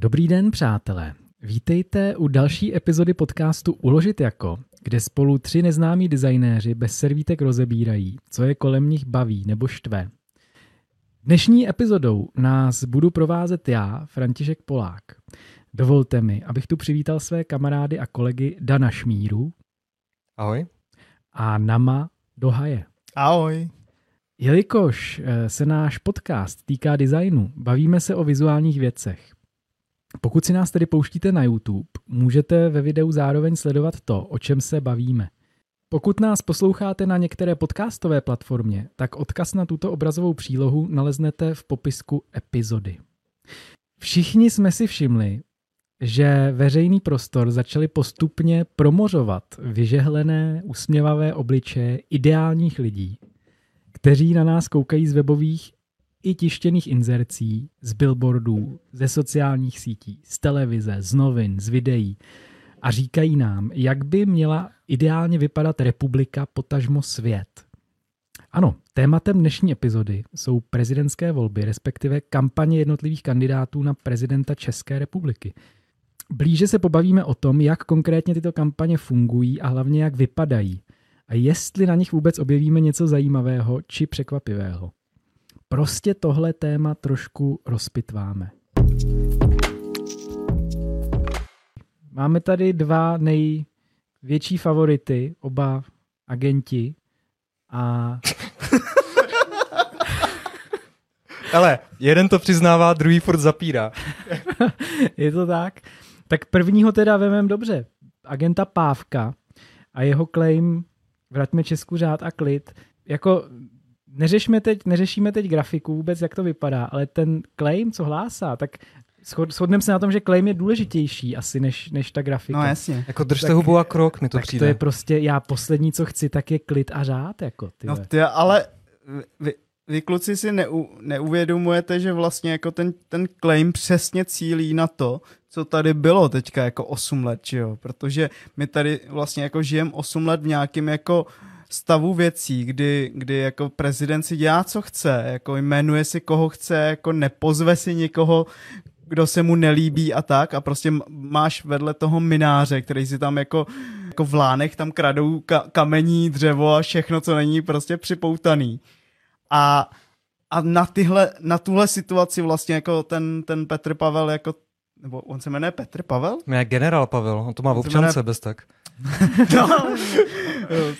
Dobrý den, přátelé. Vítejte u další epizody podcastu Uložit jako, kde spolu tři neznámí designéři bez servítek rozebírají, co je kolem nich baví nebo štve. Dnešní epizodou nás budu provázet já, František Polák. Dovolte mi, abych tu přivítal své kamarády a kolegy Dana Šmíru. Ahoj. A Nama Dohaje. Ahoj. Jelikož eh, se náš podcast týká designu, bavíme se o vizuálních věcech. Pokud si nás tedy pouštíte na YouTube, můžete ve videu zároveň sledovat to, o čem se bavíme. Pokud nás posloucháte na některé podcastové platformě, tak odkaz na tuto obrazovou přílohu naleznete v popisku epizody. Všichni jsme si všimli, že veřejný prostor začali postupně promořovat vyžehlené, usměvavé obličeje ideálních lidí, kteří na nás koukají z webových i tištěných inzercí, z billboardů, ze sociálních sítí, z televize, z novin, z videí a říkají nám, jak by měla ideálně vypadat republika, potažmo svět. Ano, tématem dnešní epizody jsou prezidentské volby, respektive kampaně jednotlivých kandidátů na prezidenta České republiky. Blíže se pobavíme o tom, jak konkrétně tyto kampaně fungují a hlavně jak vypadají a jestli na nich vůbec objevíme něco zajímavého či překvapivého. Prostě tohle téma trošku rozpitváme. Máme tady dva největší favority, oba agenti a... Ale jeden to přiznává, druhý furt zapírá. Je to tak? Tak prvního teda vemem dobře. Agenta Pávka a jeho claim Vraťme Česku řád a klid. Jako neřešíme teď, neřešíme teď grafiku vůbec, jak to vypadá, ale ten claim, co hlásá, tak shodneme se na tom, že claim je důležitější asi než, než ta grafika. No jasně. Jako držte hubu a krok, mi to tak přijde. to je prostě, já poslední, co chci, tak je klid a řád. Jako, ty No ty, ale vy, vy kluci si neu, neuvědomujete, že vlastně jako ten, ten claim přesně cílí na to, co tady bylo teďka jako 8 let, že jo? Protože my tady vlastně jako žijeme 8 let v nějakém jako stavu věcí, kdy, kdy jako prezident si dělá, co chce, jako jmenuje si, koho chce, jako nepozve si někoho, kdo se mu nelíbí a tak a prostě máš vedle toho mináře, který si tam jako, jako v lánech tam kradou ka- kamení, dřevo a všechno, co není prostě připoutaný. A, a na, tyhle, na tuhle situaci vlastně jako ten, ten Petr Pavel jako nebo on se jmenuje Petr Pavel? Ne, generál Pavel, on to má v občance jmenuje... bez tak. no,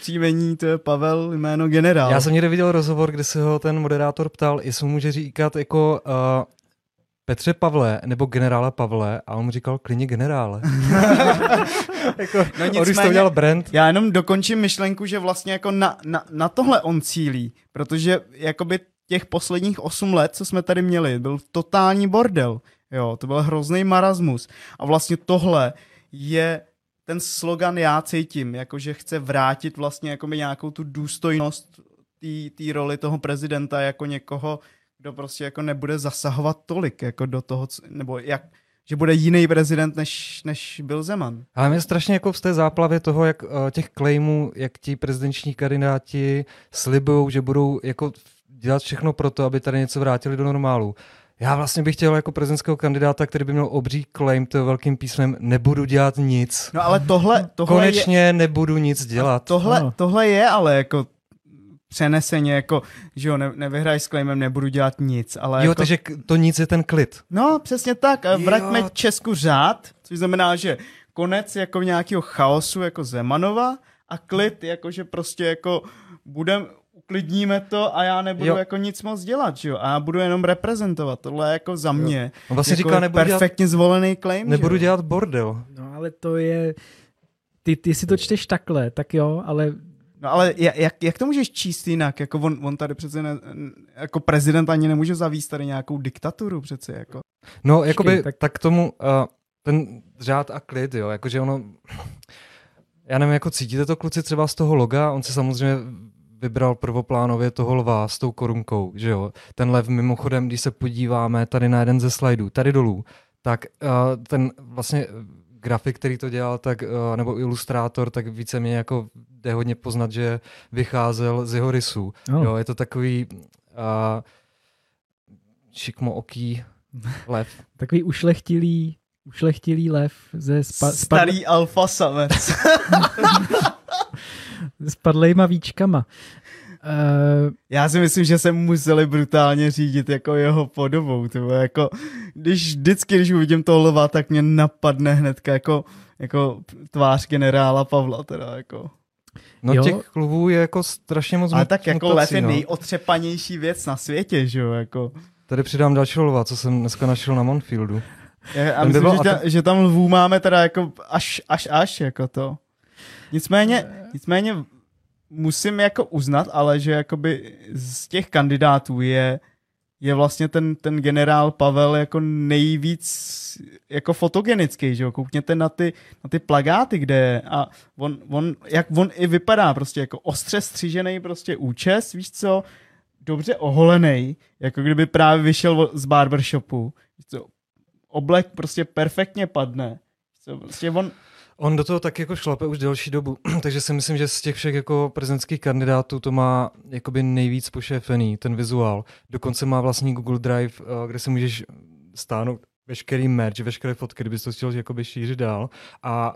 příjmení to je Pavel, jméno generál. Já jsem někde viděl rozhovor, kde se ho ten moderátor ptal, jestli mu může říkat jako uh, Petře Pavle nebo generála Pavle a on mu říkal klidně generále. jako, no nicméně, on už to udělal brand. Já jenom dokončím myšlenku, že vlastně jako na, na, na tohle on cílí, protože jakoby těch posledních 8 let, co jsme tady měli, byl totální bordel. Jo, to byl hrozný marasmus. A vlastně tohle je ten slogan já cítím, jakože chce vrátit vlastně jako nějakou tu důstojnost té roli toho prezidenta jako někoho, kdo prostě jako nebude zasahovat tolik jako do toho, nebo jak, že bude jiný prezident, než, než byl Zeman. Ale mě strašně jako v té záplavě toho, jak uh, těch claimů, jak ti prezidenční kandidáti slibují, že budou jako dělat všechno pro to, aby tady něco vrátili do normálu. Já vlastně bych chtěl jako prezidentského kandidáta, který by měl obří claim, to velkým písmem, nebudu dělat nic. No ale tohle, tohle Konečně je... nebudu nic dělat. Tohle, no. tohle je ale jako přeneseně, jako, že jo, ne, nevyhraj s claimem, nebudu dělat nic, ale Jo, jako... takže to nic je ten klid. No, přesně tak. A vraťme jo. Česku řád, což znamená, že konec jako nějakého chaosu jako Zemanova a klid, jakože prostě jako budem, uklidníme to a já nebudu jo. jako nic moc dělat, že jo? A já budu jenom reprezentovat. Tohle je jako za mě. On vlastně jako říká, nebudu perfektně dělat, zvolený claim. Nebudu že? dělat bordel. No ale to je... Ty, ty si to čteš takhle, tak jo, ale No ale jak, jak to můžeš číst jinak? Jako on, on tady přece ne, jako prezident ani nemůže zavíst tady nějakou diktaturu přece. Jako. No, jakoby tak... tak tomu uh, ten řád a klid, jo, jakože ono, já nevím, jako cítíte to kluci třeba z toho loga, on si samozřejmě vybral prvoplánově toho lva s tou korunkou, že jo. Ten lev mimochodem, když se podíváme tady na jeden ze slajdů, tady dolů, tak uh, ten vlastně grafik, který to dělal, tak, uh, nebo ilustrátor, tak více mě jako jde hodně poznat, že vycházel z jeho rysů. No. Jo, je to takový uh, šikmo oký lev. Takový ušlechtilý, ušlechtilý lev ze spa, Starý alfa samec. s padlejma víčkama. Uh, Já si myslím, že se museli brutálně řídit jako jeho podobou. Tyvo. Jako, když vždycky, když uvidím toho lva, tak mě napadne hnedka jako, jako tvář generála Pavla. Teda, jako. No Jo. těch lvů je jako strašně moc Ale tak jako mutací, lev je no. nejotřepanější věc na světě, že jo, jako. Tady přidám dalšího lva, co jsem dneska našel na Monfieldu. Já, by myslím, byl- že, a ta, že tam lvů máme teda jako až, až, až, jako to. Nicméně, nicméně musím jako uznat, ale že jakoby z těch kandidátů je, je vlastně ten, ten generál Pavel jako nejvíc jako fotogenický, že jo, koukněte na ty, na ty plagáty, kde je a on, on, jak on i vypadá prostě jako ostře střížený prostě účes, víš co, dobře oholený, jako kdyby právě vyšel z barbershopu, víš co, oblek prostě perfektně padne, co, prostě on, On do toho tak jako šlape už delší dobu, takže si myslím, že z těch všech jako prezidentských kandidátů to má jakoby nejvíc pošéfený, ten vizuál. Dokonce má vlastní Google Drive, eh, kde si můžeš stáhnout veškerý merch, veškeré fotky, kdybys to chtěl jakoby šířit dál. A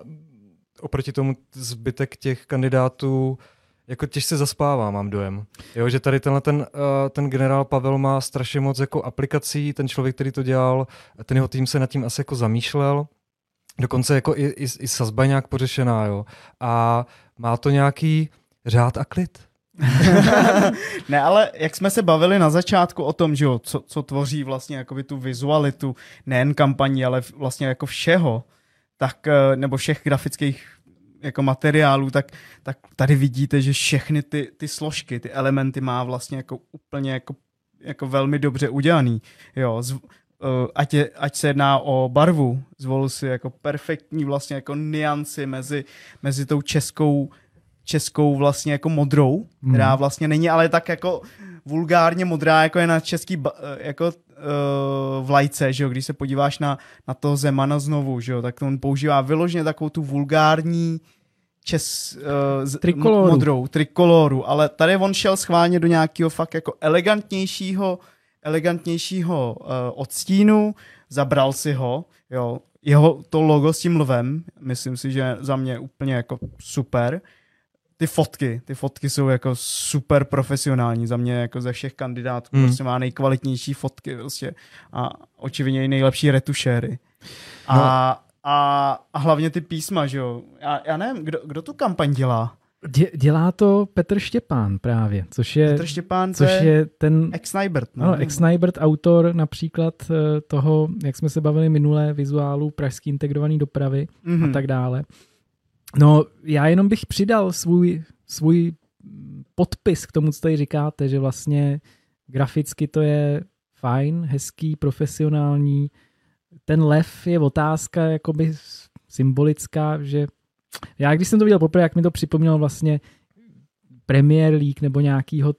oproti tomu zbytek těch kandidátů jako těžce zaspává, mám dojem. Jo, že tady tenhle ten, uh, ten generál Pavel má strašně moc jako aplikací, ten člověk, který to dělal, ten jeho tým se nad tím asi jako zamýšlel, dokonce jako i, i, i sazba je nějak pořešená, jo. A má to nějaký řád a klid. ne, ale jak jsme se bavili na začátku o tom, že jo, co, co tvoří vlastně jakoby tu vizualitu, nejen kampaní, ale vlastně jako všeho, tak, eh, nebo všech grafických jako materiálů, tak, tak tady vidíte, že všechny ty, ty složky, ty elementy má vlastně jako úplně jako, jako velmi dobře udělaný. Jo, z, uh, ať, je, ať se jedná o barvu, zvolil si jako perfektní vlastně jako nianci mezi, mezi tou českou českou vlastně jako modrou, která Mhm. vlastně není ale tak jako vulgárně modrá, jako je na český eh, jako uh, vlajce, že jo, když se podíváš na, na toho Zemana znovu, že jo, tak on používá vyloženě takovou tu vulgární čes, uh, Trikoloru. modrou, trikoloru, ale tady on šel schválně do nějakého fakt jako elegantnějšího, elegantnějšího uh, odstínu, zabral si ho, jo, jeho to logo s tím lvem, myslím si, že za mě úplně jako super. Ty fotky, ty fotky jsou jako super profesionální, za mě jako ze všech kandidátů, mm. prostě má nejkvalitnější fotky prostě a očividně i nejlepší retušéry. A, No. a, a hlavně ty písma, že jo. Já, já nevím, kdo, kdo tu kampaň dělá? Dě, dělá to Petr Štěpán právě, což je, Petr Štěpán, což je ten ex Nybert, no. ex autor například eh, toho, jak jsme se bavili minulé, vizuálu pražský integrovaný dopravy, Mhm. a tak dále. No, já jenom bych přidal svůj, svůj podpis k tomu, co tady říkáte, že vlastně graficky to je fajn, hezký, profesionální. Ten lev je otázka jakoby symbolická, že já když jsem to viděl poprvé, jak mi to připomnělo vlastně Premier League nebo nějakýho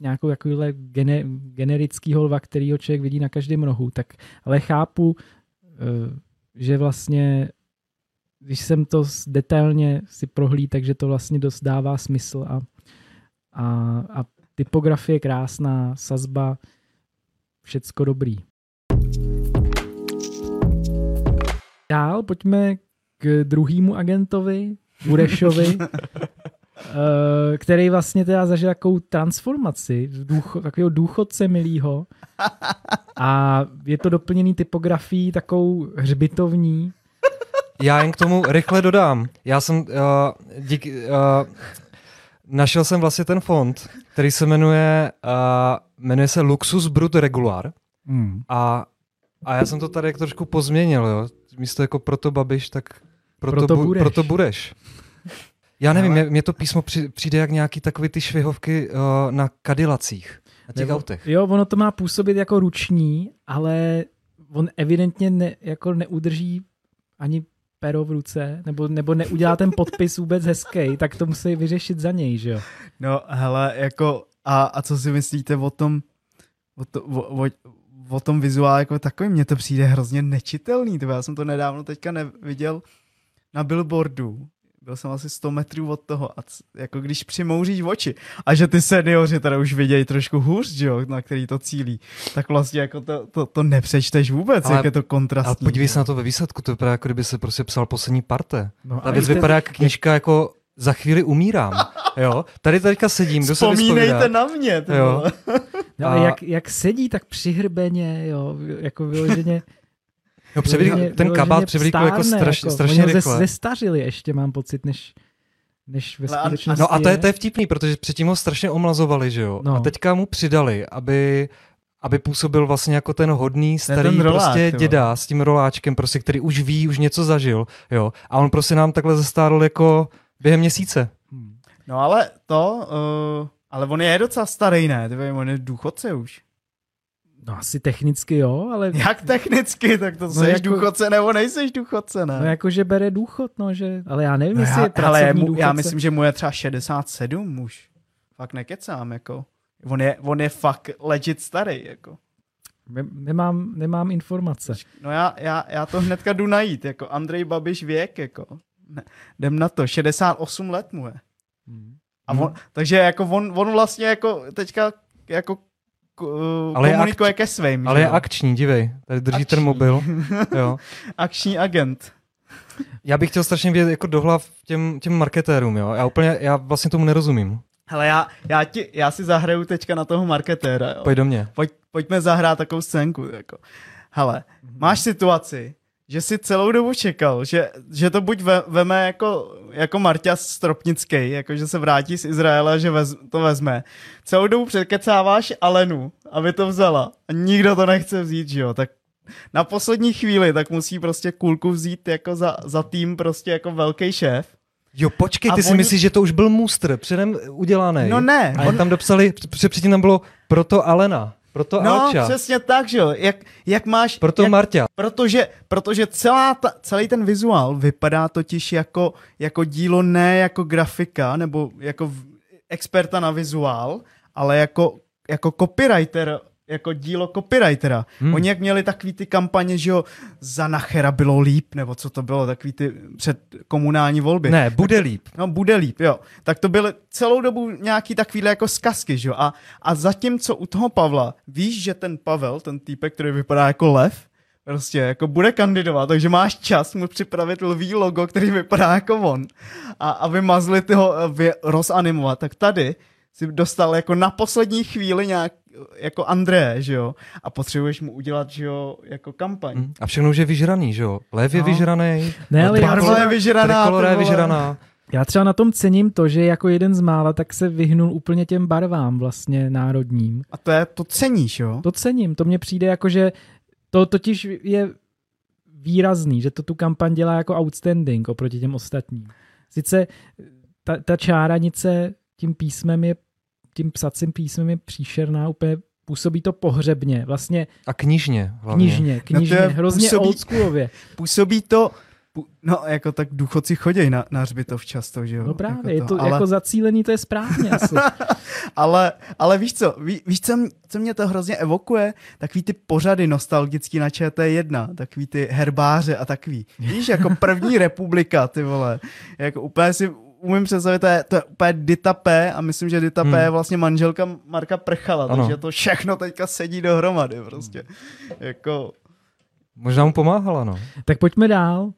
nějakou takovýhle gene, generickýho lva, kterýho člověk vidí na každém rohu, tak ale chápu, eh, že vlastně když jsem to detailně si prohlíd, takže to vlastně dost dává smysl a, a, a typografie krásná, sazba, všecko dobrý. Dál pojďme k druhému agentovi, Burešovi, eh, který vlastně teda zažil takovou transformaci, důcho, takového důchodce milýho a je to doplněný typografií takovou hřbitovní, Já jen k tomu rychle dodám. Já jsem uh, dík, uh, našel jsem vlastně ten fond, který se jmenuje, uh, jmenuje se Luxus Brut Regular Hmm. a, a já jsem to tady jak trošku pozměnil, jo. Místo jako proto babiš, tak proto, Proto bu, budeš. proto budeš. Já nevím, Ale- mě, mě to písmo při, přijde jak nějaký takový ty švihovky uh, na kadilacích, na těch Nebo- autech. Jo, ono to má působit jako ruční, ale on evidentně ne, jako neudrží ani pero v ruce, nebo, nebo neudělá ten podpis vůbec hezký, tak to musí vyřešit za něj, že jo? No, hele, jako, a, a co si myslíte o tom, o, to, o, o, o tom vizuálu jako takovým? Mně to přijde hrozně nečitelný, tyhle. já jsem to nedávno teďka neviděl na billboardu, byl jsem asi 100 metrů od toho a c- jako když přimouříš oči a že ty seniori teda už vidějí trošku hůř, že jo, na který to cílí, tak vlastně jako to, to, to nepřečteš vůbec, Ale- jak je to kontrastní. Ale podívej se na to ve výsledku, to vypadá, jako kdyby se prostě psal poslední parte. No, Ta a věc vypadá jako knížka jako za chvíli umírám. Jo? Tady teďka sedím, kdo se Vzpomínejte vyspovídá. na mě, ty Jo. No, A- jak, jak sedí, tak přihrbeně, jo, jako vyloženě. No, převlík, vyloženě- ten kabát převlíkl jako stárne, straš, jako, strašně rychle. Ze, zestařili ještě, mám pocit, než, než ve skutečnosti No a to je, to je vtipný, protože předtím ho strašně omlazovali, že jo? No. A teďka mu přidali, aby aby působil vlastně jako ten hodný starý ten rolák, prostě děda s tím roláčkem, prostě, který už ví, už něco zažil, jo. A on prostě nám takhle zestárl jako během měsíce. Hmm. No ale to, uh, ale on je docela starý, ne? Ty on je důchodce už. No asi technicky jo, ale Jak technicky, tak to No no jako- důchodce nebo nejseš důchodce, ne? no jako, že bere důchod, no, že, ale já nevím, No jestli je já, pracovní hele, mu, důchodce. já myslím, že mu je třeba 67 už. Fakt nekecám, jako. On je, on je fakt legit starý, jako. Ne- Nemám, nemám informace. No já, já, já to hnedka jdu najít, jako Andrej Babiš věk, jako. Ne, jdem na to, 68 let mu je. Hmm. A on, takže jako on, on vlastně jako teďka jako Ale je komunikuje ke svým. Ale je akční, dívej, tady drží ten Akční. mobil, jo. Akční agent. Já bych chtěl strašně vědět jako do hlav těm, těm marketérům, jo. Já úplně, já vlastně tomu nerozumím. Hele, já, já, ti, já si zahraju teďka na toho marketéra, jo. Pojď do mě. Pojď, pojďme zahrát takovou scénku. Jako. Hele, máš situaci, že si celou dobu čekal, že, že to buď ve, veme jako, jako Marťa Stropnický, jako že se vrátí z Izraele, že vez, to vezme. Celou dobu předkecáváš Alenu, aby to vzala. A nikdo to nechce vzít, že jo? Tak na poslední chvíli tak musí prostě kulku vzít jako za, za tým prostě jako velký šéf. Jo, počkej, A ty si oni- myslíš, že to už byl mustr, předem udělaný. No ne, A on tam dopsali, předtím tam bylo proto Alena, proto no Alča, přesně tak, že jo? Jak, jak máš... proto jak, Marťa. Protože, protože celá ta, celý ten vizuál vypadá totiž jako, jako dílo ne jako grafika nebo jako v, experta na vizuál, ale jako, jako copywriter, jako dílo copywritera. Hmm. Oni jak měli takový ty kampaně, že jo, za Nachera bylo líp, nebo co to bylo, takový ty před komunální volby. Ne, bude líp. No, bude líp, jo. Tak to byly celou dobu nějaký takovýhle jako zkazky, že jo. A, a zatímco u toho Pavla, víš, že ten Pavel, ten týpek, který vypadá jako lev, prostě jako bude kandidovat, takže máš čas mu připravit lví logo, který vypadá jako on. A aby mazli tyho eh, vy, rozanimovat. Tak tady si dostal jako na poslední chvíli nějak jako André, že jo, a potřebuješ mu udělat, že jo, jako kampaň. Hm. A všechno už je vyžraný, že jo? Lev je No. vyžraný, Ne, ale já, Barva třeba, je vyžraná, je vyžraná. já třeba na tom cením to, že jako jeden z mála, tak se vyhnul úplně těm barvám vlastně národním. A to je, to ceníš, jo? To cením, to mně přijde jako, že to totiž je výrazný, že to tu kampaň dělá jako outstanding oproti těm ostatním. Sice ta, ta čáranice tím písmem je, tím psacím písmem je příšerná, úplně působí to pohřebně, vlastně A knižně hlavně. knižně, knižně, je hrozně působí- oldschoolově. působí to, no jako tak důchodci chodí na, na hřbitov často, že jo? No právě, jako je to ale, jako zacílený, to je správně asi. ale, ale víš co, ví, víš co, co mě to hrozně evokuje? Takový ty pořady nostalgický na ČT1, takový ty herbáře a takový. Víš, jako první republika, ty vole. Jako úplně si umím představit, to je, to je úplně Dita P a myslím, že Dita P Hmm. je vlastně manželka Marka Prchala, Ano. takže to všechno teďka sedí dohromady prostě. Jako, Možná mu pomáhala, no. tak pojďme dál.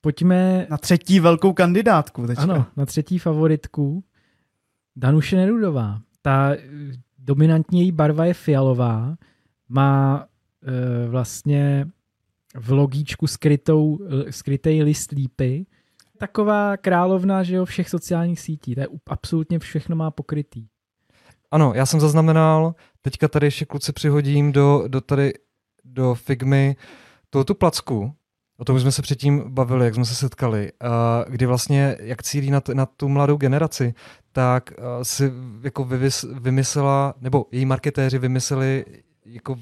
Pojďme na třetí velkou kandidátku teďka. Ano, na třetí favoritku Danuše Nerudová. Ta eh, dominantní její barva je fialová, má e, vlastně v logíčku skrytou, skrytej list lípy. Taková královna, že jo, všech sociálních sítí. To je absolutně všechno má pokrytý. Ano, já jsem zaznamenal, teďka tady ještě kluci přihodím do, do tady, do Figmy tu tu placku, o tom jsme se předtím bavili, jak jsme se setkali, kdy vlastně, jak cílí na, t- na tu mladou generaci, tak si jako vymys, vymyslela, nebo její marketéři vymysleli jako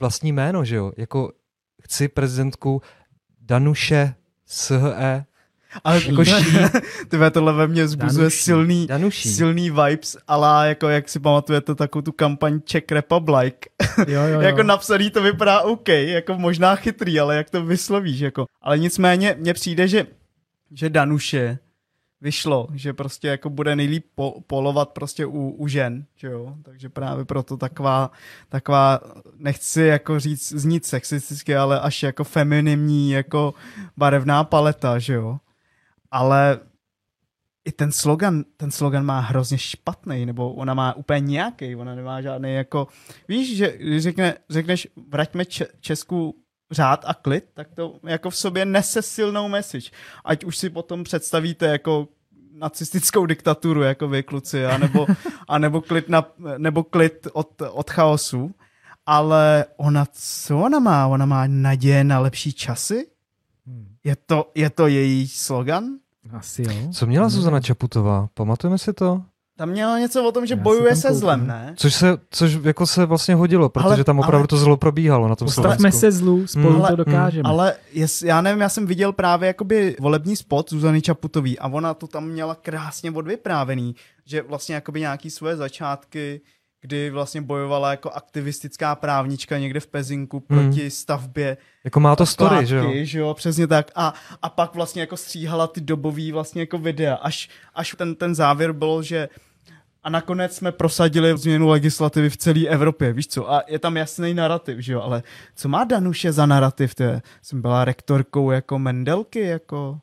vlastní jméno, že jo, jako chci prezidentku Danuše SHE, Ale jako ší, tohle ve mně zbuzuje Danuší. silný, Danuší. silný vibes, ale jako jak si pamatujete takovou tu kampaň Czech Republic, Jo, jo, jo. jako napsaný to vypadá OK, jako možná chytrý, ale jak to vyslovíš, jako. Ale nicméně mně přijde, že, že Danuše vyšlo, že prostě jako bude nejlíp po, polovat prostě u, u žen, že jo, takže právě proto taková, taková, nechci jako říct znít sexisticky, ale až jako feminimní jako barevná paleta, že jo, ale i ten slogan, ten slogan má hrozně špatný, nebo ona má úplně nějaký, ona nemá žádný jako, víš, že řekne, řekneš vraťme če, Česku řád a klid, tak to jako v sobě nese silnou message. Ať už si potom představíte jako nacistickou diktaturu, jako vy kluci, anebo, anebo klid, na, nebo klid od, od chaosu, ale ona, co ona má? Ona má naděje na lepší časy? Hmm. Je to, je to její slogan? Asi jo. Co měla Zuzana Čaputová? Pamatujeme si to? Tam měla něco o tom, že Já bojuje se kouknu. zlem, ne? Což se, což jako se vlastně hodilo, protože Ale- tam opravdu ale- to zlo probíhalo na tom Postavme Slovensku. se zlu, spolu Hmm. to dokážeme. Ale jest, já nevím, já jsem viděl právě jakoby volební spot Zuzany Čaputový a ona to tam měla krásně odvyprávený, že vlastně jakoby nějaký svoje začátky, kdy vlastně bojovala jako aktivistická právnička někde v Pezinku proti stavbě Jako má to story, skládky, že jo? že jo, přesně tak. A, a pak vlastně jako stříhala ty dobový vlastně jako videa, až, až ten, ten závěr bylo, že a nakonec jsme prosadili změnu legislativy v celé Evropě, víš co? A je tam jasný narrativ, že jo? Ale co má Danuše za narrativ? To je, jsem byla rektorkou jako Mendelky, jako...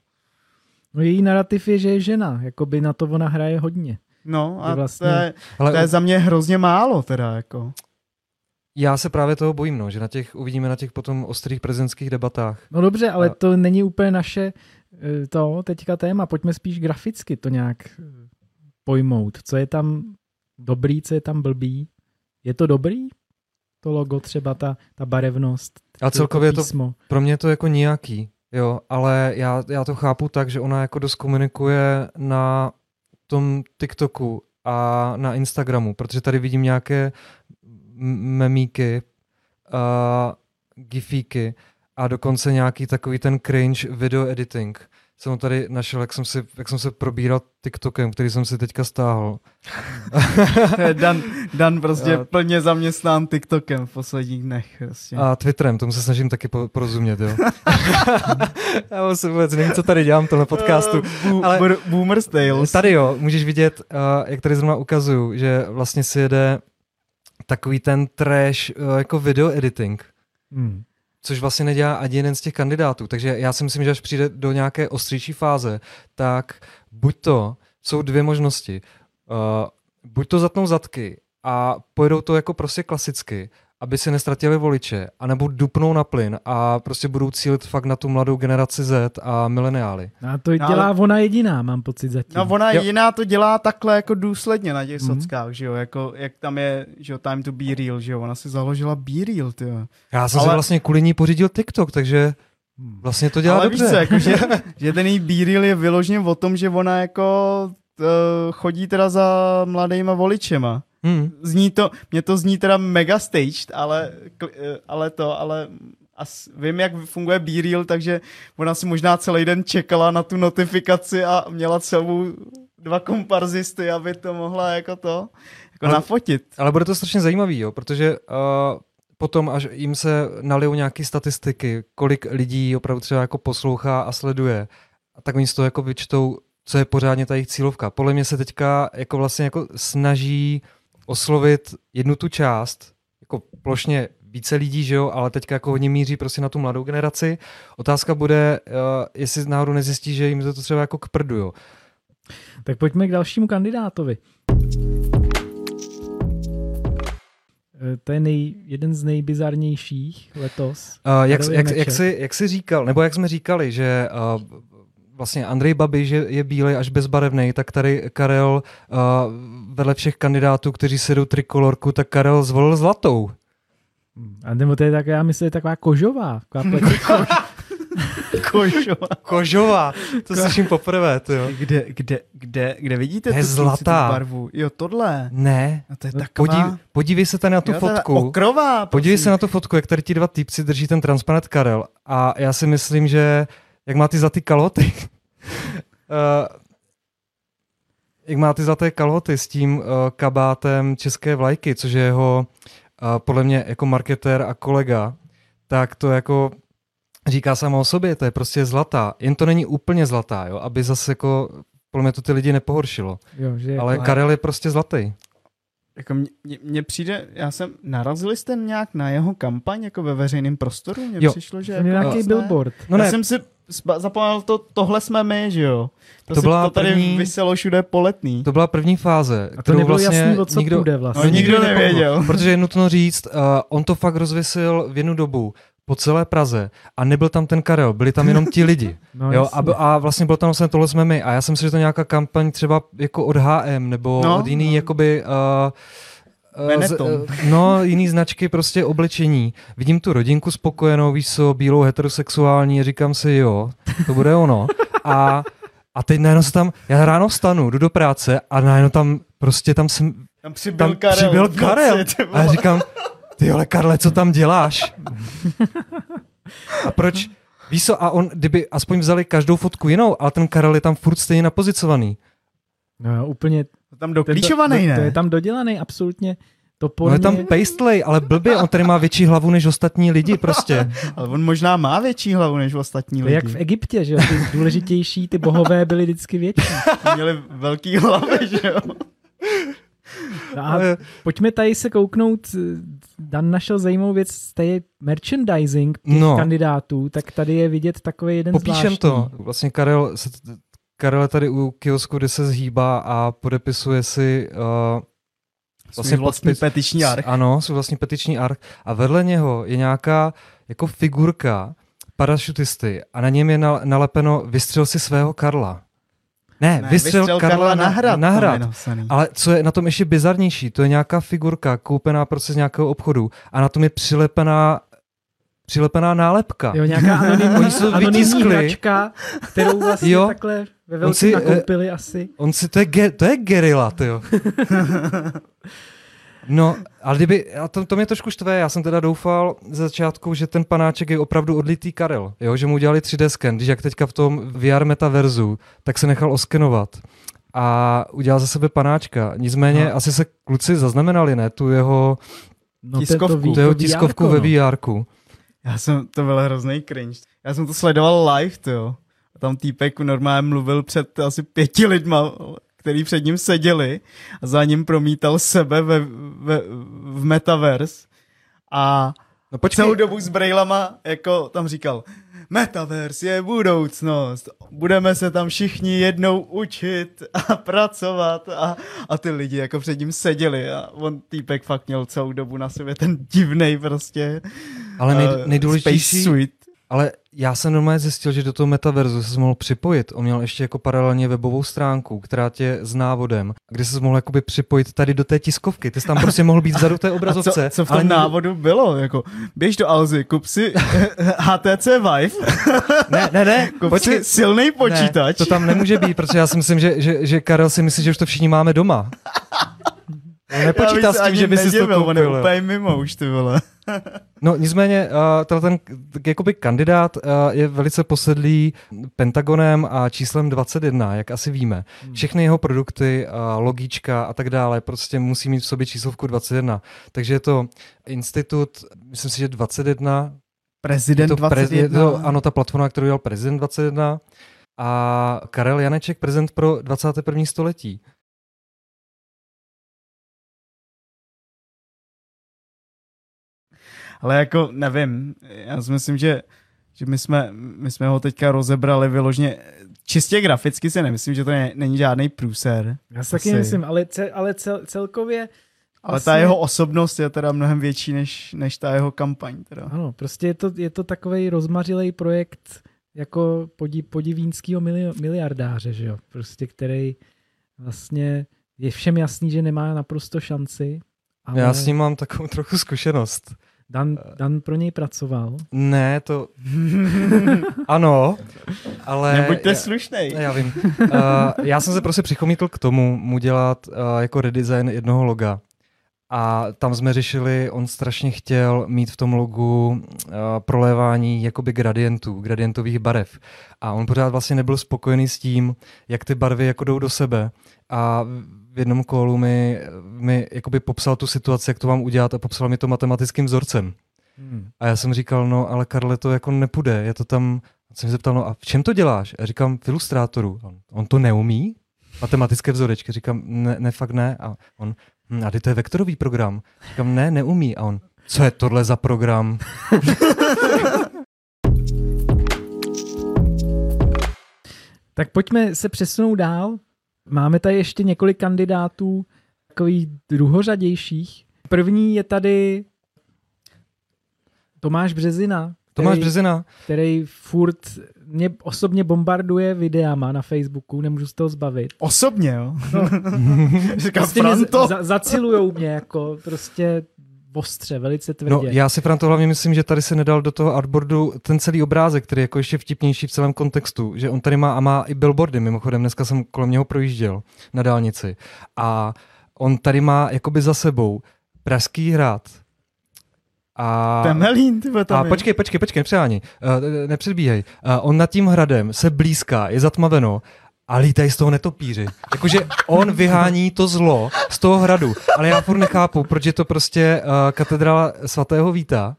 No její narrativ je, že je žena, jakoby na to ona hraje hodně. No a Je vlastně- to, je, Ale to je za mě hrozně málo teda, jako. já se právě toho bojím, no, že na těch, uvidíme na těch potom ostrých prezidentských debatách. No dobře, ale to není úplně naše eh, to teďka téma. Pojďme spíš graficky to nějak pojmout. Co je tam dobrý, co je tam blbý. Je to dobrý? To logo třeba, ta, ta barevnost, A celkově to to písmo. pro mě je to jako nějaký, jo, ale já, já to chápu tak, že ona jako dost komunikuje na tom TikToku a na Instagramu, protože tady vidím nějaké memíky, uh, gifíky a dokonce nějaký takový ten cringe video editing. Jsem ho tady našel, jak jsem, si, jak jsem se probíral TikTokem, který jsem si teďka stáhl. Dan, Dan prostě A- plně zaměstnán TikTokem v posledních dnech. Prostě. A Twitterem, tomu se snažím taky po- porozumět, jo. já se vůbec nevím, co tady dělám v tomhle podcastu. Uh, ale... Boomer's Tales. Tady jo, můžeš vidět, uh, jak tady zrovna ukazuju, že vlastně si jede takový ten trash uh, jako video editing, Hmm. Což vlastně nedělá ani jeden z těch kandidátů. Takže já si myslím, že až přijde do nějaké ostřejší fáze, tak buď to jsou dvě možnosti. Uh, buď to zatnou zadky a pojedou to jako prostě klasicky, aby si nestratili voliče, anebo dupnou na plyn a prostě budou cílit fakt na tu mladou generaci Z a mileniály. A to No, dělá ale- ona jediná, mám pocit zatím. No ona Jo. jiná to dělá takhle jako důsledně na těch Mhm. sockách, že jo, jako jak tam je, že jo, time to be real, že jo, ona si založila be real, ty jo. Já jsem Ale- si vlastně kvůli ní pořídil TikTok, takže Hmm. vlastně to dělá Ale dobře. víš co, jako, že, že ten její be real je vyloženě o tom, že ona jako uh, chodí teda za mladýma voličema. Hmm. Zní to, mě to zní teda mega staged, ale, eh, ale to, ale as, vím, jak funguje real, takže ona si možná celý den čekala na tu notifikaci a měla celou dva komparzisty, aby to mohla jako to, jako Ale- nafotit. Ale bude to strašně zajímavý, jo, protože uh, potom, až jim se nalijou nějaké statistiky, kolik lidí opravdu třeba jako poslouchá a sleduje, a tak oni z toho jako vyčtou, co je pořádně ta jejich cílovka. Podle mě se teďka jako vlastně jako snaží oslovit jednu tu část, jako plošně více lidí, že jo, ale teďka jako hodně míří prostě na tu mladou generaci. Otázka bude, uh, jestli náhodou nezjistí, že jim to třeba jako k prdu, jo. Tak pojďme k dalšímu kandidátovi. Eh, To je nej, jeden z nejbizarnějších letos. Uh, jak, jak, jak, jsi, jak jsi říkal, nebo jak jsme říkali, že uh, vlastně Andrej Babiš je, je bílej až bezbarevný, tak tady Karel uh, vedle všech kandidátů, kteří si jdou trikolorku, tak Karel zvolil zlatou. A nebo to je tak, já myslím, je taková kožová. Taková Kožová. Kožová, to slyším poprvé, ty jo. Kde, kde, kde, kde vidíte To je tu, zlatá. tu barvu? Jo, tohle. Ne, No to je No, taková... podív, podívej se tady na tu jo, to fotku. Okrová. Podívej se na tu fotku, jak tady ti dva týpci drží ten transparent Karel. A já si myslím, že jak má ty zlatý kaloty, jak má ty zlaté kalhoty s tím uh, kabátem české vlajky, což je jeho uh, podle mě jako marketér a kolega, tak to jako říká sama o sobě, to je prostě zlatá. Jen to není úplně zlatá, jo, aby zase jako podle mě to ty lidi nepohoršilo. Jo, že Ale Karel je prostě zlatý. Jako mně, mně přijde, já jsem, narazili jste nějak na jeho kampaň jako ve veřejném prostoru? Mně Jo. přišlo, že jako nějaký moc billboard. No já ne, jsem si zapomněl, to, tohle jsme my, že jo? To, To si, byla to tady první- vyselo všude poletný. to byla první fáze, A to kterou nebylo vlastně jasný, o co nikdo, půjde vlastně. No, nikdo nepochopil. nevěděl. Protože je nutno říct, uh, on to fakt rozvěsil v jednu dobu po celé Praze a nebyl tam ten Karel, byli tam jenom ti lidi. No, jo, a, a vlastně bylo tam vlastně tohle jsme my. A já jsem myslím, že to nějaká kampaň třeba jako od HM nebo No, od jiný no. jakoby... Uh, Benetton. uh, no, jiný značky prostě oblečení. Vidím tu rodinku spokojenou, víš co, bílou heterosexuální a říkám si, jo, to bude ono. A, a teď najednou se tam, já ráno vstanu, jdu do práce a najednou tam prostě tam jsem, Tam přibyl tam Karel. přibyl noci, Karel. A já říkám, ty ale Karle, co tam děláš? A proč? Víš co, a on, kdyby aspoň vzali každou fotku jinou, ale ten Karel je tam furt stejně napozicovaný. No, jo, úplně. To tam doklíčovaný, ne? To je tam dodělaný, absolutně. To On podle je tam mě... pastelej, ale blbě, on tady má větší hlavu než ostatní lidi prostě. Ale on možná má větší hlavu než ostatní To je lidi. jak v Egyptě, že jo? Ty důležitější, ty bohové byly vždycky větší. Měli velký hlavy, že jo? No a pojďme tady se kouknout. Dan našel zajímavou věc, to je merchandising těch No. kandidátů, tak tady je vidět takový jeden Popíšem zvláštní. to. Vlastně Karel, se, Karel je tady u kiosku, kde se zhýbá a podepisuje si uh, Vlastně vlastní podpis- petiční arch. Ano, svůj vlastní petiční arch. A vedle něho je nějaká jako figurka parašutisty a na něm je nal- nalepeno vystřel si svého Karla. Ne, Ne, vystřel, Karla, na hrad. na tam hrad. je napsaný. Ale co je na tom ještě bizarnější, to je nějaká figurka koupená prostě z nějakého obchodu a na tom je přilepená přilepená nálepka. Jo, nějaká anonymní, Oni jsou vytiskli. hračka, kterou vlastně Jo. takhle ve On velkém si, eh, nakoupili asi. On si, to je, ge, to je gerila, ty jo. No, ale kdyby, a to, to mě trošku štve, já jsem teda doufal ze začátku, že ten panáček je opravdu odlitý Karel, jo, že mu udělali 3D sken, když jak teďka v tom VR metaverzu, tak se nechal oskenovat a udělal za sebe panáčka. Nicméně Aha. asi se kluci zaznamenali, ne, tu jeho, No, Tiskovku. tu jeho to tiskovku VR-ko, ve no. VRku. Já jsem, to byl hrozný cringe. Já jsem to sledoval live, to jo. A tam týpek normálně mluvil před asi pěti lidma, který před ním seděli a za ním promítal sebe ve, ve, v metaverse. A No počkej, celou dobu s brailama, jako tam říkal, Metaverse je budoucnost, budeme se tam všichni jednou učit a pracovat. A, a ty lidi jako před ním seděli a on týpek fakt měl celou dobu na sobě ten divnej prostě ale nej, eh, nejdůležitější, Space suit. Ale já jsem normálně zjistil, že do toho metaverzu se mohl připojit. On měl ještě jako paralelně webovou stránku, která tě s návodem, kde se mohl jakoby připojit tady do té tiskovky. Ty jsi tam prostě mohl být vzadu té A obrazovce. co, co v ale tom nikdo- návodu bylo? Jako, běž do Alzy, kup si HTC Vive, Ne, ne, ne, kup počkej. si silný počítač. Ne, to tam nemůže být, protože já si myslím, že, že, že Karel si myslí, že už to všichni máme doma. Já nepočítá s tím, že by si to nedivil, on je koupil. úplně mimo už, ty vole. No nicméně, uh, ten jakoby kandidát uh, je velice posedlý Pentagonem a číslem 21, jak asi víme. Všechny jeho produkty, uh, logíčka a tak dále, prostě musí mít v sobě číslovku 21. Takže je to institut, myslím si, že 21, je Prezident to, prez- je 21. to ano, ta platforma, kterou dělal prezident 21 a Karel Janeček, prezident pro 21. století. Ale jako nevím, já si myslím, že, že my, jsme, my jsme ho teďka rozebrali vyložně čistě graficky si nemyslím, že to je, není žádný průser. Já si taky myslím, ale, ce, ale cel, celkově Ale Vlastně- ta jeho osobnost je teda mnohem větší než, než ta jeho kampaň. Teda. Ano, prostě je to, je to takový rozmařilej projekt jako podi, podivínského mili, miliardáře, že jo? Prostě, který vlastně je všem jasný, že nemá naprosto šanci. Ale Já s ním mám takovou trochu zkušenost. Dan, Dan pro něj pracoval. Ne, to... ano, ale... Nebuďte já- slušnej. Já vím. Uh, já jsem se prostě přichomítl k tomu mu dělat uh, jako redesign jednoho loga. a tam jsme řešili, on strašně chtěl mít v tom logu uh, prolévání jakoby gradientů, gradientových barev. A on pořád vlastně nebyl spokojený s tím, jak ty barvy jako jdou do sebe. A v jednom kolu mi, mi jakoby popsal tu situaci, jak to mám udělat a popsal mi to matematickým vzorcem. Hmm. A já jsem říkal, no ale Karle, to jako nepůjde, je to tam, jsem se zeptal, no a v čem to děláš? A říkám, v ilustrátoru. On, on to neumí? Matematické vzorečky. Říkám, ne, ne, fakt ne. A on, hm, a ty to je vektorový program. Říkám, ne, neumí. A on, co je tohle za program? tak pojďme se přesunout dál. Máme tady ještě několik kandidátů, takových druhořadějších. První je tady Tomáš Březina. Tomáš který, Březina. Který furt mě osobně bombarduje videama na Facebooku, nemůžu z toho zbavit. Osobně, jo? No. Říkám, prostě Franto. Za, zacilujou mě jako prostě ostře, velice tvrdě. No, já si Franto hlavně myslím, že tady se nedal do toho artboardu ten celý obrázek, který je jako ještě vtipnější v celém kontextu, že on tady má a má i billboardy, mimochodem dneska jsem kolem něho projížděl na dálnici a on tady má jakoby za sebou Pražský hrad, a, Temelín, ty tam A je. počkej, počkej, počkej, nepřehání, uh, nepředbíhej. Uh, on nad tím hradem se blízká, je zatmaveno a lítají z toho netopíři. Jakože on vyhání to zlo z toho hradu, ale já furt nechápu, proč je to prostě uh, katedrála svatého Víta.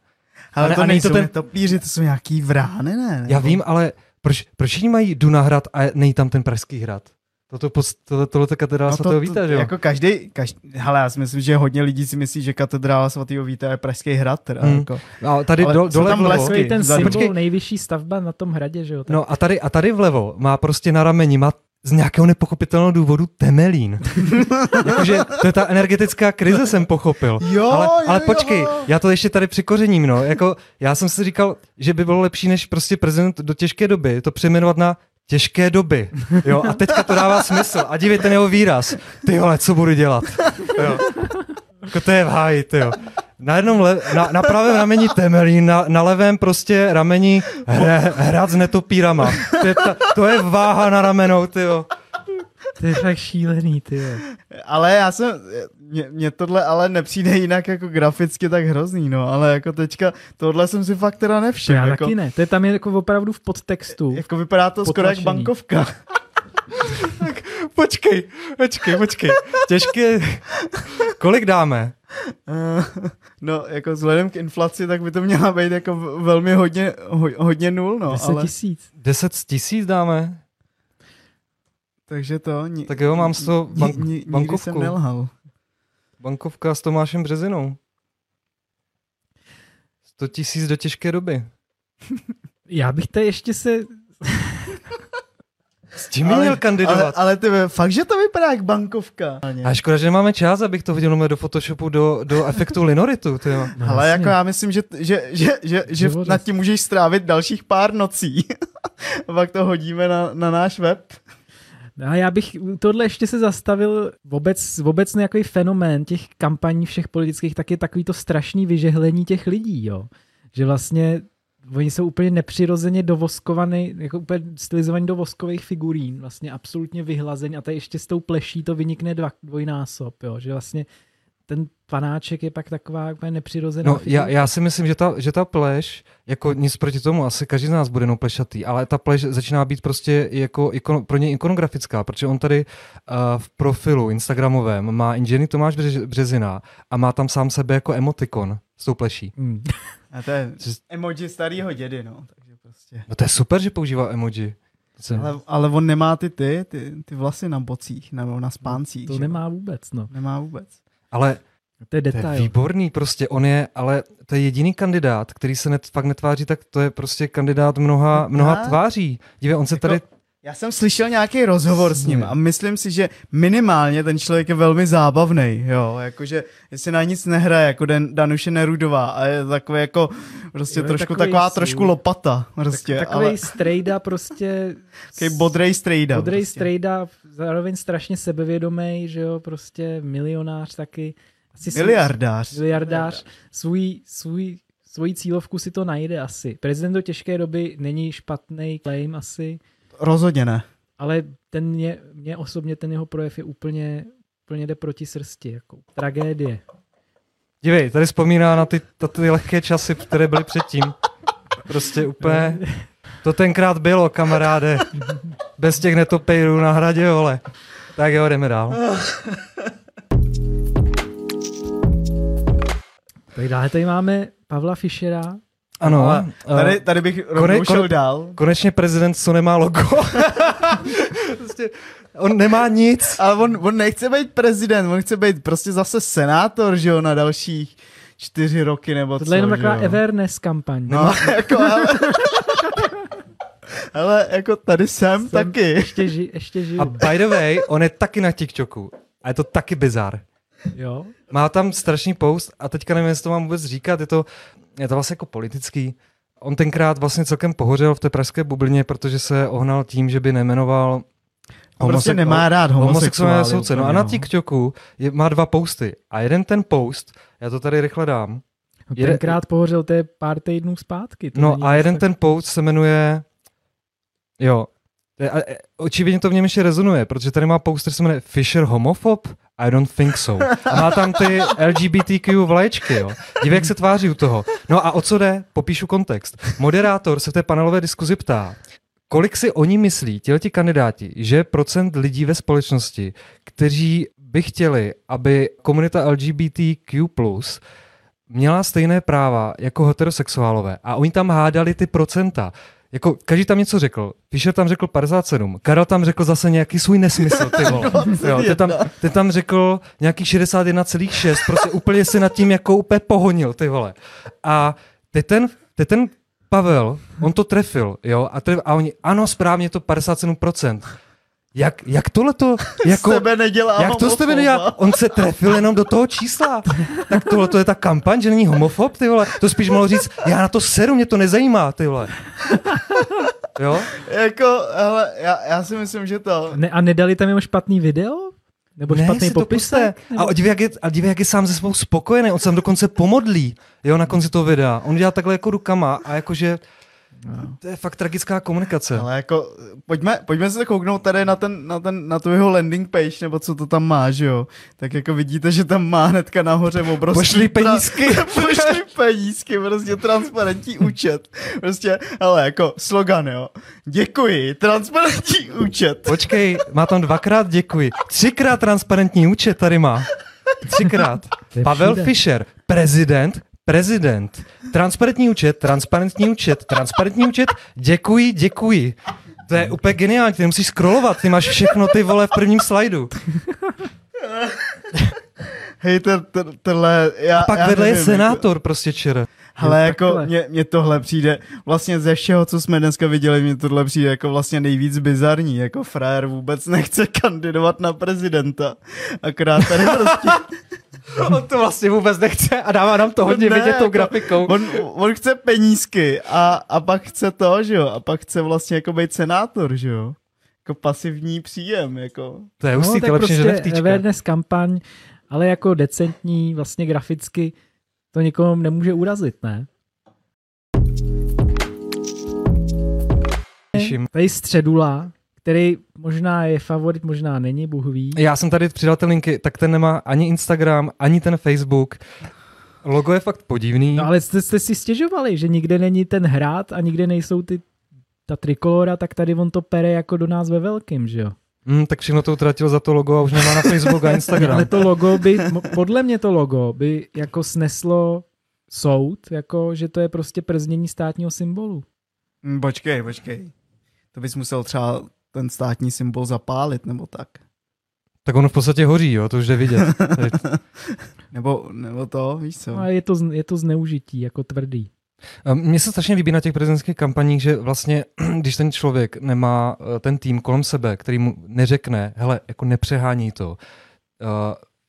Ale to nejsou to ten... netopíři, to jsou nějaký vrány, ne? Já vím, ale proč, proč jiní mají Dunahrad a nej tam ten pražský hrad? Toto, tohle, tohle katedrála no to, svatého Víta, že jo? Jako každý, každý, hele, já si myslím, že hodně lidí si myslí, že katedrála svatého Víta je Pražský hrad. Teda, hmm. jako. A tady Ale do, dole tam vlevo. ten symbol, Počkej. nejvyšší stavba na tom hradě, že jo? Tak. No a tady, a tady vlevo má prostě na rameni, má z nějakého nepochopitelného důvodu temelín. Jakože to je ta energetická krize, jsem pochopil. Jo, ale, jo, ale počkej, jo. já to ještě tady přikořením, no. Jako, já jsem si říkal, že by bylo lepší, než prostě prezident do těžké doby to přejmenovat na těžké doby. Jo, a teďka to dává smysl. A dívej ten jeho výraz. Ty vole, co budu dělat? Jo. Jako to je v háji, ty jo. Na jednom le, na, na pravém rameni temelín, na, na levém prostě rameni hre, hrad s netopírama. To je, ta, to je váha na ramenou, ty jo. To je fakt šílený, ty. Ale já jsem, mě, mě tohle ale nepřijde jinak jako graficky tak hrozný, no, ale jako teďka tohle jsem si fakt teda nevšiml. Já jako, taky ne, to je tam je jako opravdu v podtextu. Jako vypadá to skoro jak bankovka. tak počkej, počkej, počkej. Těžké. Kolik dáme? Uh, no, jako vzhledem k inflaci, tak by to měla být jako velmi hodně, ho, hodně nul, no. 10 tisíc. Ale... 10 tisíc dáme? Takže to... Ni, tak jo, mám z toho bank, ni, ni, bankovku. Nikdy jsem nelhal. Bankovka s Tomášem Březinou. 100 tisíc do těžké doby. Já bych to ještě se... S tím ale, měl kandidovat. Ale, ale ty, fakt, že to vypadá jak bankovka. A škoda, že nemáme čas, abych to hodil do Photoshopu do, do efektu linoritu. Ty no, ale jako já myslím, že, že, že, že, že nad tím můžeš strávit dalších pár nocí. a pak to hodíme na, na náš web. A já bych tohle ještě se zastavil, vůbec, vůbec nějaký fenomén těch kampaní všech politických, tak je takový to strašný vyžehlení těch lidí, jo. Že vlastně oni jsou úplně nepřirozeně dovoskovaný, jako úplně stylizovaný do voskových figurín, vlastně absolutně vyhlazeň a tady ještě s tou pleší to vynikne dva, dvojnásob, jo, že vlastně ten panáček je pak taková úplně nepřirozená. No, já, já, si myslím, že ta, že ta pleš, jako nic proti tomu, asi každý z nás bude no plešatý, ale ta pleš začíná být prostě jako ikon, pro ně ikonografická, protože on tady uh, v profilu Instagramovém má inženýr Tomáš Březina a má tam sám sebe jako emotikon s tou pleší. Mm. A to je emoji starého dědy, no. Takže prostě. No to je super, že používá emoji. Ale, ale on nemá ty ty, ty, ty vlasy na bocích nebo na spáncích. To že? nemá vůbec, no. Nemá vůbec. Ale to je, detail. to je výborný, prostě on je, ale to je jediný kandidát, který se net, fakt netváří, tak to je prostě kandidát mnoha, mnoha tváří. Dívej, on se jako, tady... Já jsem slyšel nějaký rozhovor s ním a myslím si, že minimálně ten člověk je velmi zábavný, jo, jakože jestli na nic nehraje, jako Den, Danuše Nerudová a je takový jako prostě jo, trošku taková trošku lopata, prostě. Tak, takový ale... strejda prostě. Takový bodrej strejda. Bodrej prostě. strejda, zároveň strašně sebevědomý, že jo, prostě milionář taky. Asi miliardář. Svůj, miliardář. Svůj, svůj, svoji cílovku si to najde asi. Prezident do těžké doby není špatný claim asi. Rozhodně ne. Ale ten mě, mě osobně ten jeho projev je úplně, úplně jde proti srsti. Jako tragédie. Dívej, tady vzpomíná na ty, na ty lehké časy, které byly předtím. Prostě úplně... To tenkrát bylo, kamaráde. Bez těch netopejrů na hradě, vole. Tak jo, jdeme dál. Tak dále tady máme Pavla Fischera. Ano, tady, eh, tady bych kone- rovnou šel kone- dál. konečně prezident, co nemá logo. prostě, on nemá nic. Ale on, on nechce být prezident, on chce být prostě zase senátor, že jo, na dalších čtyři roky nebo Tohle co, je jenom taková jo. awareness kampaň. No, jako, ale, ale jako tady jsem, Jsem- taky. Ještě, ži, ještě žiju. A by the way, on je taky na TikToku. A je to taky bizar. Jo? Má tam strašný post a teďka nevím, jestli to mám vůbec říkat, je to, je to vlastně jako politický. On tenkrát vlastně celkem pohořel v té pražské bublině, protože se ohnal tím, že by nemenoval On prostě homosek- nemá rád homosexuální homosexuály. soudce. No a na no. TikToku je, má dva posty. A jeden ten post, já to tady rychle dám, No, tenkrát pohořel, to je pár týdnů zpátky. To No a jeden tak- ten post se jmenuje, jo, a- e, očividně to v něm ještě rezonuje, protože tady má poster, se jmenuje Fisher homofob? I don't think so. A má tam ty LGBTQ vlaječky, jo. Dívej, jak se tváří u toho. No a o co jde? Popíšu kontext. Moderátor se v té panelové diskuzi ptá, kolik si oni myslí, ti kandidáti, že procent lidí ve společnosti, kteří by chtěli, aby komunita LGBTQ+, měla stejné práva jako heterosexuálové. A oni tam hádali ty procenta. Jako, každý tam něco řekl. Fischer tam řekl 57. Karel tam řekl zase nějaký svůj nesmysl, ty vole. Jo, ty, tam, ty tam řekl nějaký 61,6. Prostě úplně si nad tím jako úplně pohonil, ty vole. A teď ten, teď ten Pavel, on to trefil, jo, a, tref, a oni, ano, správně to 57%. Jak, jak tohle to, jako, Z tebe nedělá jak to z tebe nedělá? On se trefil jenom do toho čísla. Tak tohle to je ta kampaň, že není homofob, ty vole. To spíš mohl říct, já na to seru, mě to nezajímá, ty vole. Jo? Jako, hele, já, já si myslím, že to... Ne, a nedali tam jenom špatný video? Nebo ne, špatný si to popis? puste. A dívej, jak je, a dívej, jak je sám ze svou spokojený. On se tam dokonce pomodlí, jo, na konci toho videa. On dělá takhle jako rukama a jakože to je fakt tragická komunikace. Ale jako, pojďme, pojďme se kouknout tady na, ten, na, ten, na tu jeho landing page, nebo co to tam má, že jo? Tak jako vidíte, že tam má hnedka nahoře obrovský... Pošli penízky. Tra- pošli penízky, prostě transparentní účet. Prostě, ale jako slogan, jo. Děkuji, transparentní účet. Počkej, má tam dvakrát děkuji. Třikrát transparentní účet tady má. Třikrát. Pavel všude. Fischer, prezident, prezident. Transparentní účet, transparentní účet, transparentní účet, děkuji, děkuji. To je úplně geniální, ty musíš scrollovat, ty máš všechno ty vole v prvním slajdu. Hej, to, to, tohle, já, A pak já vedle je nevím, senátor prostě čer. Ale jako mně, mně tohle přijde, vlastně ze všeho, co jsme dneska viděli, mně tohle přijde jako vlastně nejvíc bizarní, jako frajer vůbec nechce kandidovat na prezidenta, akorát tady prostě, On to vlastně vůbec nechce a dává nám to hodně Ne, vidět tou jako- grafikou. on, on chce penízky a, a pak chce to, že jo, a pak chce vlastně jako být senátor, že jo, jako pasivní příjem, jako. To je No, hustý, to tak je lepší, že prostě neftíčka. awareness kampaň, ale jako decentní, vlastně graficky, to nikomu nemůže urazit, ne? Těším. Tady středula, který možná je favorit, možná není, Bůh ví. Já jsem tady přidal ty linky, tak ten nemá ani Instagram, ani ten Facebook. Logo je fakt podivný. No ale jste, jste si stěžovali, že nikde není ten hrát a nikde nejsou ty ta trikolora, tak tady on to pere jako do nás ve velkým, že jo? Hmm, tak všechno to utratil za to logo a už nemá na Facebook a Instagram. Ale to logo by, podle mě to logo by jako sneslo soud, jako že to je prostě prznění státního symbolu. Hm, počkej, počkej, to bys musel třeba ten státní symbol zapálit, nebo tak. Tak ono v podstatě hoří, jo, to už jde vidět. Nebo, nebo to, víš co? No a je to, z- je to zneužití, jako tvrdý. A Mně se strašně líbí na těch prezidentských kampaních, že vlastně, když ten člověk nemá eh, ten tým kolem sebe, který mu neřekne, hele, jako nepřehání to, uh,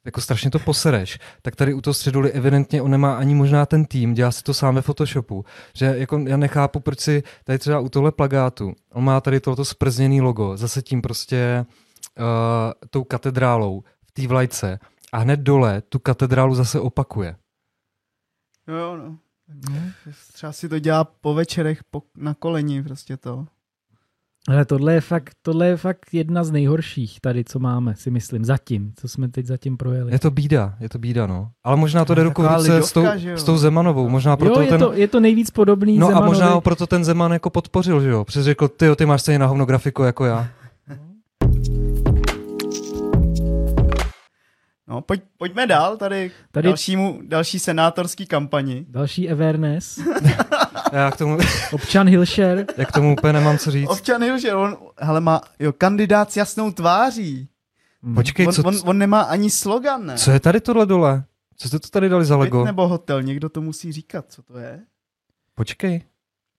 jako strašně to posereš, tak tady u toho středuli evidentně on nemá ani možná ten tým, dělá si to sám ve Photoshopu, že jako já nechápu, proč si tady třeba u tohle plagátu, on má tady tohoto sprzněný logo, zase tím prostě uh, tou katedrálou v té vlajce a hned dole tu katedrálu zase opakuje. Jo, jo, no. Třeba si to dělá po večerech po, na koleni, prostě to. Ale tohle je, fakt, tohle je fakt jedna z nejhorších tady, co máme, si myslím, zatím, co jsme teď zatím projeli. Je to bída, je to bída, no. Ale možná to jde ruku v ruce s tou, s tou Zemanovou. Možná proto jo, je, ten, to, je to nejvíc podobný No a Zemanovi. možná ho proto ten Zeman jako podpořil, že jo? Přes řekl, ty, ty máš stejně na hovno grafiku jako já. No, pojď, pojďme dál tady, Tady- dalšímu, další senátorský kampani. Další awareness. Já k tomu, Občan Hilšer. já k tomu úplně nemám co říct. Občan Hilžer, on, hele, má, jo, kandidát s jasnou tváří. Počkej, On, co, on, on nemá ani slogan, ne? co je tady tohle dole? Co jste to tady dali za Byt Lego? nebo hotel, někdo to musí říkat, co to je? Počkej.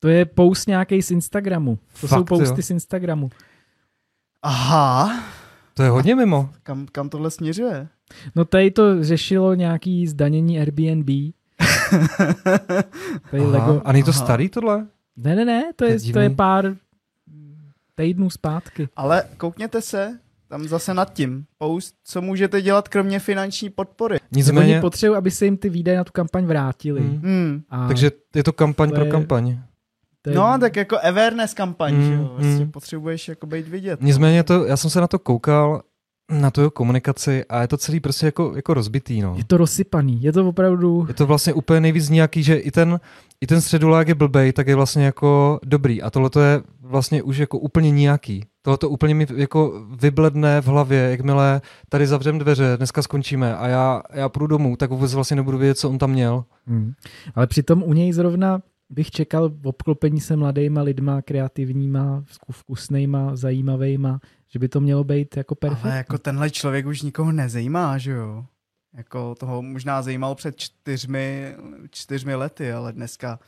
To je post nějaký z Instagramu. To jsou Fakt, posty jo? z Instagramu. Aha, To je hodně mimo. kam, kam tohle směřuje? No tady to řešilo nějaký zdanění Airbnb. Tady Aha. Lego. A není to Aha. starý tohle? Ne, ne, ne, to To je je, to je pár týdnů zpátky. Ale koukněte se, tam zase nad tím. Post, co můžete dělat kromě finanční podpory. Oni Nicméně, potřebují, aby se jim ty výdaje na tu kampaň vrátily. Hmm. Hmm. A takže je to kampaň To pro je- kampaň. to je, No, tak jako awareness kampaň, Hmm, že jo? Vlastně hmm. potřebuješ jako být vidět. Nicméně to, já jsem se na to koukal, na tu jeho komunikaci a je to celý prostě jako, jako rozbitý, no. Je to rozsypaný, je to opravdu... Je to vlastně úplně nejvíc nějaký, že i ten, i ten středulák je blbej, tak je vlastně jako dobrý. A tohle je vlastně už jako úplně nějaký. Tohle to úplně mi jako vybledne v hlavě, jakmile tady zavřem dveře, dneska skončíme a já, já půjdu domů, tak vůbec vlastně nebudu vědět, co on tam měl. Hmm. Ale přitom u něj zrovna bych čekal v obklopení se mladýma lidma, kreativníma, vku- vkusnejma, zajímavejma, že by to mělo být jako perfektní. Ale jako tenhle člověk už nikoho nezajímá, že jo? Jako toho možná zajímal před čtyřmi, čtyřmi lety, ale dneska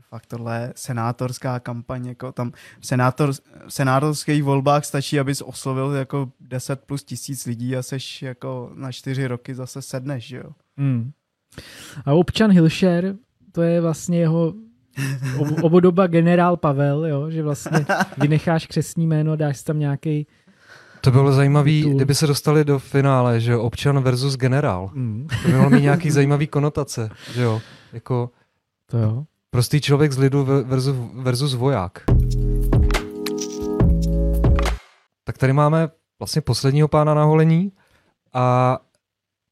fakt tohle je senátorská kampaň, jako tam v, senátor, v senátorských volbách stačí, abys oslovil jako 10 plus tisíc lidí a seš jako na čtyři roky zase sedneš, že jo? Hmm. A občan Hilšer, to je vlastně jeho ob- obodoba generál Pavel, jo? že vlastně vynecháš křesní jméno, dáš tam nějaký To bylo zajímavý, Titul. kdyby se dostali do finále, že jo, občan versus generál. hmm. To by mohlo mít nějaký zajímavý konotace, že jo, jako to jo. prostý člověk z lidu ve- versus, versus voják. Tak tady máme vlastně posledního pána na holení a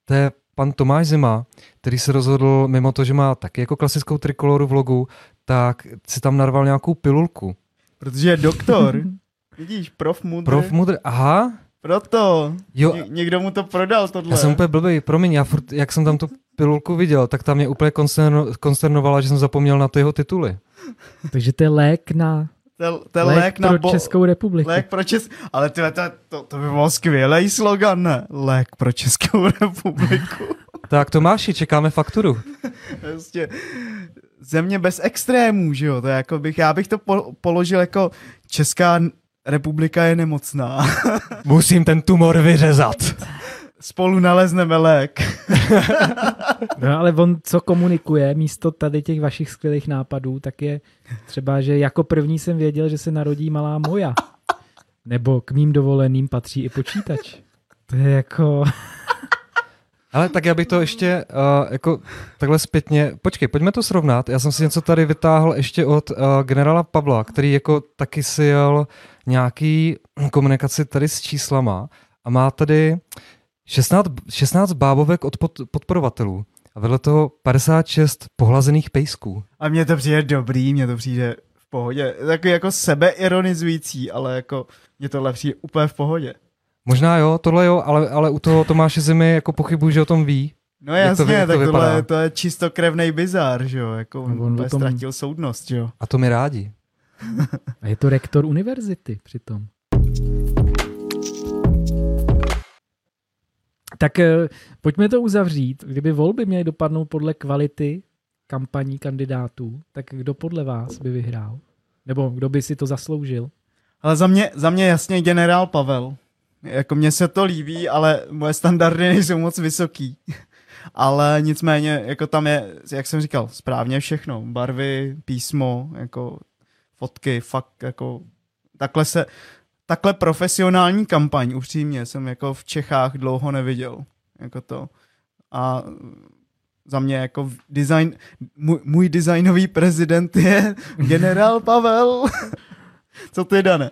to je pan Tomáš Zima, který se rozhodl, mimo to, že má taky jako klasickou trikoloru v logu, tak si tam narval nějakou pilulku. Protože je doktor. Vidíš, prof mudr. Prof mudr, aha, Proto. jo, Ně- někdo mu to prodal tohle. já jsem úplně blbej, promiň, já furt, jak jsem tam tu pilulku viděl, tak tam mě úplně konsterno, konsternovala, že jsem zapomněl na ty jeho tituly. Takže to je lék na, To, je- to je lék, lék, na pro bo- Českou republiku. Lék pro Čes... Ale tyhle, to, to, to by byl skvělý slogan, ne? Lék pro Českou republiku. Tak Tomáši, čekáme fakturu. Prostě země bez extrémů, že jo? To je jako bych, já bych to po, položil jako Česká republika je nemocná. Musím ten tumor vyřezat. Spolu nalezneme lék. No ale on, co komunikuje místo tady těch vašich skvělých nápadů, tak je třeba, že jako první jsem věděl, že se narodí malá moja. Nebo k mým dovoleným patří i počítač. To je jako... Ale tak já bych to ještě uh, jako takhle zpětně, počkej, pojďme to srovnat. Já jsem si něco tady vytáhl ještě od uh, generála Pavla, který jako taky si jel nějaký komunikaci tady s číslama a má tady 16, 16 bábovek od pod, podporovatelů a vedle toho 56 pohlazených pejsků. A mně to přijde dobrý, mně to přijde v pohodě. Takový jako sebeironizující, ale jako mně tohle přijde úplně v pohodě. Možná jo, tohle jo, ale, ale u toho Tomáše Zimy jako pochybuji, že o tom ví. No Jak to jasně, jak to tak vypadá? tohle to je čistokrevný bizár, že jo, jako on, on tom- ztratil soudnost, že jo. A to mi rádi. A je to rektor univerzity přitom. Tak eh, pojďme to uzavřít. Kdyby volby měly dopadnout podle kvality kampaní kandidátů, tak kdo podle vás by vyhrál? Nebo kdo by si to zasloužil? Ale za mě, za mě jasně generál Pavel. Jako mně se to líbí, ale moje standardy nejsou moc vysoký. ale nicméně, jako tam je, jak jsem říkal, správně všechno. Barvy, písmo, jako fotky, fakt jako takhle se, takhle profesionální kampaň, upřímně, jsem jako v Čechách dlouho neviděl. Jako to. A za mě jako design, můj, můj designový prezident je generál Pavel. Co ty, Dane?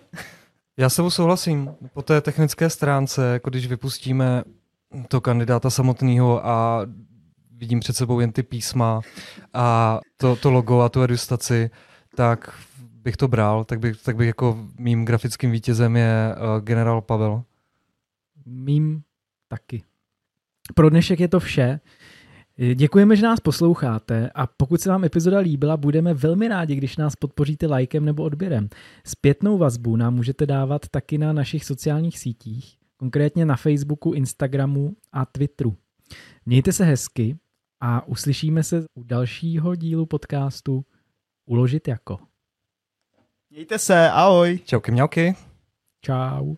Já se souhlasím. Po té technické stránce, jako když vypustíme to kandidáta samotného a vidím před sebou jen ty písma a to, to logo a tu edustaci, tak bych to bral, tak bych, tak bych jako mým grafickým vítězem je uh, generál Pavel. Mým taky. Pro dnešek je to vše. Děkujeme, že nás posloucháte a pokud se vám epizoda líbila, budeme velmi rádi, když nás podpoříte lajkem nebo odběrem. Zpětnou vazbu nám můžete dávat taky na našich sociálních sítích, konkrétně na Facebooku, Instagramu a Twitteru. Mějte se hezky a uslyšíme se u dalšího dílu podcastu Uložit jako. Mějte se, ahoj. Čauky mňauky. Čau.